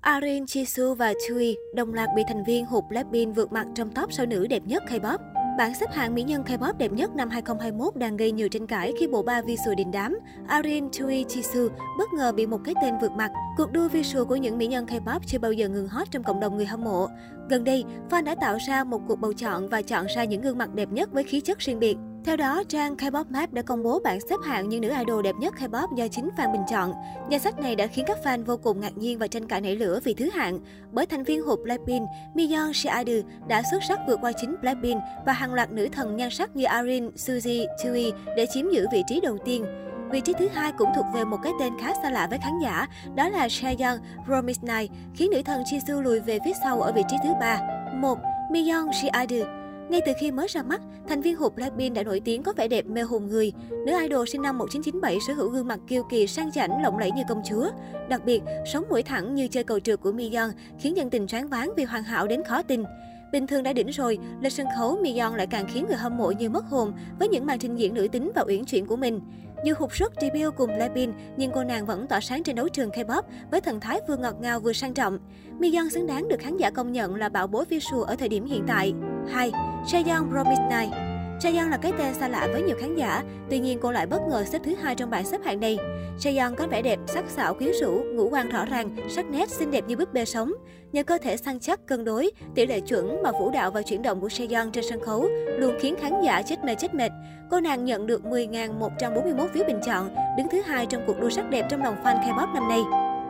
Arin, Jisoo và Chui đồng loạt bị thành viên hụt Blackpink vượt mặt trong top sao nữ đẹp nhất K-pop. Bảng xếp hạng mỹ nhân K-pop đẹp nhất năm 2021 đang gây nhiều tranh cãi khi bộ ba visual đình đám Arin, Chui, Jisoo bất ngờ bị một cái tên vượt mặt. Cuộc đua visual của những mỹ nhân K-pop chưa bao giờ ngừng hot trong cộng đồng người hâm mộ. Gần đây, fan đã tạo ra một cuộc bầu chọn và chọn ra những gương mặt đẹp nhất với khí chất riêng biệt. Theo đó, trang K-pop Map đã công bố bảng xếp hạng những nữ idol đẹp nhất K-pop do chính fan bình chọn. Danh sách này đã khiến các fan vô cùng ngạc nhiên và tranh cãi nảy lửa vì thứ hạng. Bởi thành viên hụt Blackpink, Miyeon Shiadu đã xuất sắc vượt qua chính Blackpink và hàng loạt nữ thần nhan sắc như Arin, Suzy, Tui để chiếm giữ vị trí đầu tiên. Vị trí thứ hai cũng thuộc về một cái tên khá xa lạ với khán giả, đó là Chaeyoung Promise Night, khiến nữ thần Jisoo lùi về phía sau ở vị trí thứ ba. 1. Miyeon Shiadu ngay từ khi mới ra mắt, thành viên hụt Blackpink đã nổi tiếng có vẻ đẹp mê hồn người. Nữ idol sinh năm 1997 sở hữu gương mặt kiêu kỳ sang chảnh lộng lẫy như công chúa. Đặc biệt, sống mũi thẳng như chơi cầu trượt của Miyeon khiến dân tình choáng váng vì hoàn hảo đến khó tin. Bình thường đã đỉnh rồi, lên sân khấu Miyeon lại càng khiến người hâm mộ như mất hồn với những màn trình diễn nữ tính và uyển chuyển của mình. Dù hụt sức debut cùng Blackpink, nhưng cô nàng vẫn tỏa sáng trên đấu trường K-pop với thần thái vừa ngọt ngào vừa sang trọng. Miyeon xứng đáng được khán giả công nhận là bảo bối visual ở thời điểm hiện tại. 2. Chaeyoung Promise Night Chaeyoung là cái tên xa lạ với nhiều khán giả, tuy nhiên cô lại bất ngờ xếp thứ hai trong bảng xếp hạng này. Chaeyoung có vẻ đẹp, sắc sảo quyến rũ, ngũ quan rõ ràng, sắc nét xinh đẹp như búp bê sống. Nhờ cơ thể săn chắc, cân đối, tỷ lệ chuẩn mà vũ đạo và chuyển động của Chaeyoung trên sân khấu luôn khiến khán giả chết mê chết mệt. Cô nàng nhận được 10.141 phiếu bình chọn, đứng thứ hai trong cuộc đua sắc đẹp trong lòng fan K-pop năm nay.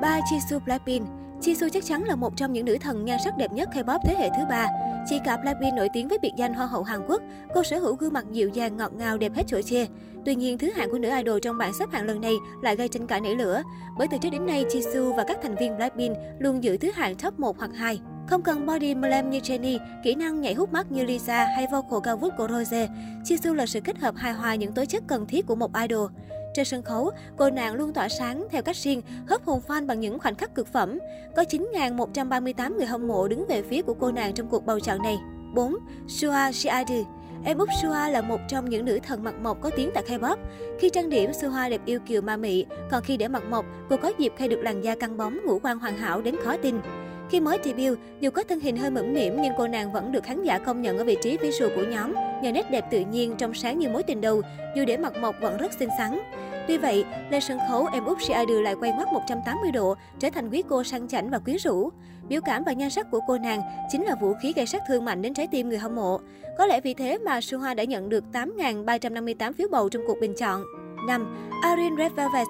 3. Jisoo Blackpink Jisoo chắc chắn là một trong những nữ thần nhan sắc đẹp nhất K-pop thế hệ thứ ba. Chị cả Blackpink nổi tiếng với biệt danh Hoa hậu Hàn Quốc, cô sở hữu gương mặt dịu dàng ngọt ngào đẹp hết chỗ chê. Tuy nhiên, thứ hạng của nữ idol trong bảng xếp hạng lần này lại gây tranh cãi nảy lửa, bởi từ trước đến nay Jisoo và các thành viên Blackpink luôn giữ thứ hạng top 1 hoặc 2. Không cần body glam như Jennie, kỹ năng nhảy hút mắt như Lisa hay vocal cao vút của Rose, Jisoo là sự kết hợp hài hòa những tố chất cần thiết của một idol. Trên sân khấu, cô nàng luôn tỏa sáng theo cách riêng, hớp hồn fan bằng những khoảnh khắc cực phẩm. Có 9.138 người hâm mộ đứng về phía của cô nàng trong cuộc bầu chọn này. 4. Sua Shiadu Em Úc Suha là một trong những nữ thần mặt mộc có tiếng tại K-pop. Khi trang điểm, Suha đẹp yêu kiều ma mị, còn khi để mặt mộc, cô có dịp khai được làn da căng bóng, ngũ quan hoàn hảo đến khó tin. Khi mới debut, dù có thân hình hơi mẫn mỉm nhưng cô nàng vẫn được khán giả công nhận ở vị trí visual của nhóm nhờ nét đẹp tự nhiên trong sáng như mối tình đầu, dù để mặt mộc vẫn rất xinh xắn. Tuy vậy, lên sân khấu, em Úc Shiadu lại quay ngoắt 180 độ, trở thành quý cô sang chảnh và quyến rũ. Biểu cảm và nhan sắc của cô nàng chính là vũ khí gây sát thương mạnh đến trái tim người hâm mộ. Có lẽ vì thế mà Suha đã nhận được 8.358 phiếu bầu trong cuộc bình chọn. 5. Arin Red Velvet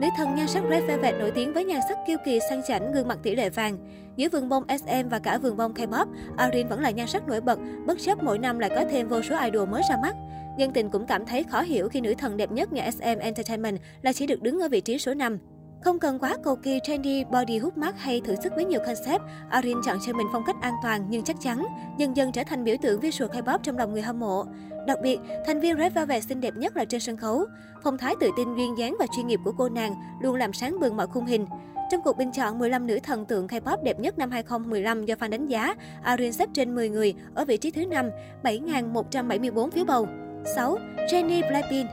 Nữ thần nhan sắc Red Velvet nổi tiếng với nhan sắc kiêu kỳ sang chảnh, gương mặt tỷ lệ vàng. Giữa vườn bông SM và cả vườn bông K-pop, Arin vẫn là nhan sắc nổi bật, bất chấp mỗi năm lại có thêm vô số idol mới ra mắt. nhân tình cũng cảm thấy khó hiểu khi nữ thần đẹp nhất nhà SM Entertainment là chỉ được đứng ở vị trí số 5. Không cần quá cầu kỳ trendy, body hút mắt hay thử sức với nhiều concept, Arin chọn cho mình phong cách an toàn nhưng chắc chắn, dần dần trở thành biểu tượng visual K-pop trong lòng người hâm mộ. Đặc biệt, thành viên Red Velvet xinh đẹp nhất là trên sân khấu. Phong thái tự tin duyên dáng và chuyên nghiệp của cô nàng luôn làm sáng bừng mọi khung hình. Trong cuộc bình chọn 15 nữ thần tượng K-pop đẹp nhất năm 2015 do fan đánh giá, Arin xếp trên 10 người ở vị trí thứ 5, 7.174 phiếu bầu. 6. Jennie Blackpink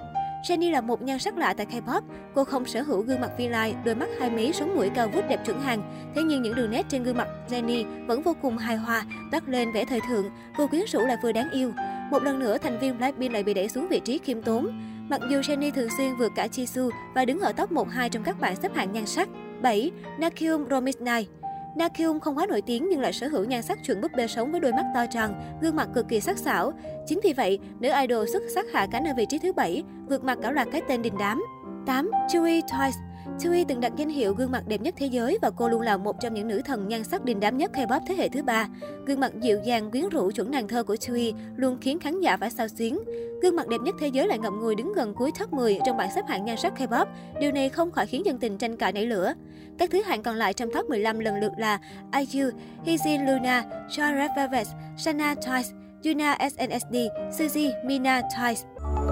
Jennie là một nhan sắc lạ tại K-pop. Cô không sở hữu gương mặt vi lai, đôi mắt hai mí, sống mũi cao vút đẹp chuẩn hàng. Thế nhưng những đường nét trên gương mặt Jennie vẫn vô cùng hài hòa, toát lên vẻ thời thượng, vừa quyến rũ lại vừa đáng yêu. Một lần nữa, thành viên Blackpink lại bị đẩy xuống vị trí khiêm tốn. Mặc dù Jennie thường xuyên vượt cả Jisoo và đứng ở top 1-2 trong các bảng xếp hạng nhan sắc. 7. Nakyum Romisnai Nakyum không quá nổi tiếng nhưng lại sở hữu nhan sắc chuẩn búp bê sống với đôi mắt to tròn, gương mặt cực kỳ sắc sảo. Chính vì vậy, nữ idol xuất sắc hạ cánh ở vị trí thứ bảy, vượt mặt cả loạt cái tên đình đám. 8. Chewy Twice Chewy từng đặt danh hiệu gương mặt đẹp nhất thế giới và cô luôn là một trong những nữ thần nhan sắc đình đám nhất K-pop thế hệ thứ ba. Gương mặt dịu dàng, quyến rũ chuẩn nàng thơ của Chewy luôn khiến khán giả phải sao xuyến. Gương mặt đẹp nhất thế giới lại ngậm ngùi đứng gần cuối top 10 trong bảng xếp hạng nhan sắc K-pop. Điều này không khỏi khiến dân tình tranh cãi nảy lửa. Các thứ hạng còn lại trong top 15 lần lượt là IU, Hizzy Luna, Chora Velvet, Shana Twice, Yuna SNSD, Suzy, Mina Twice.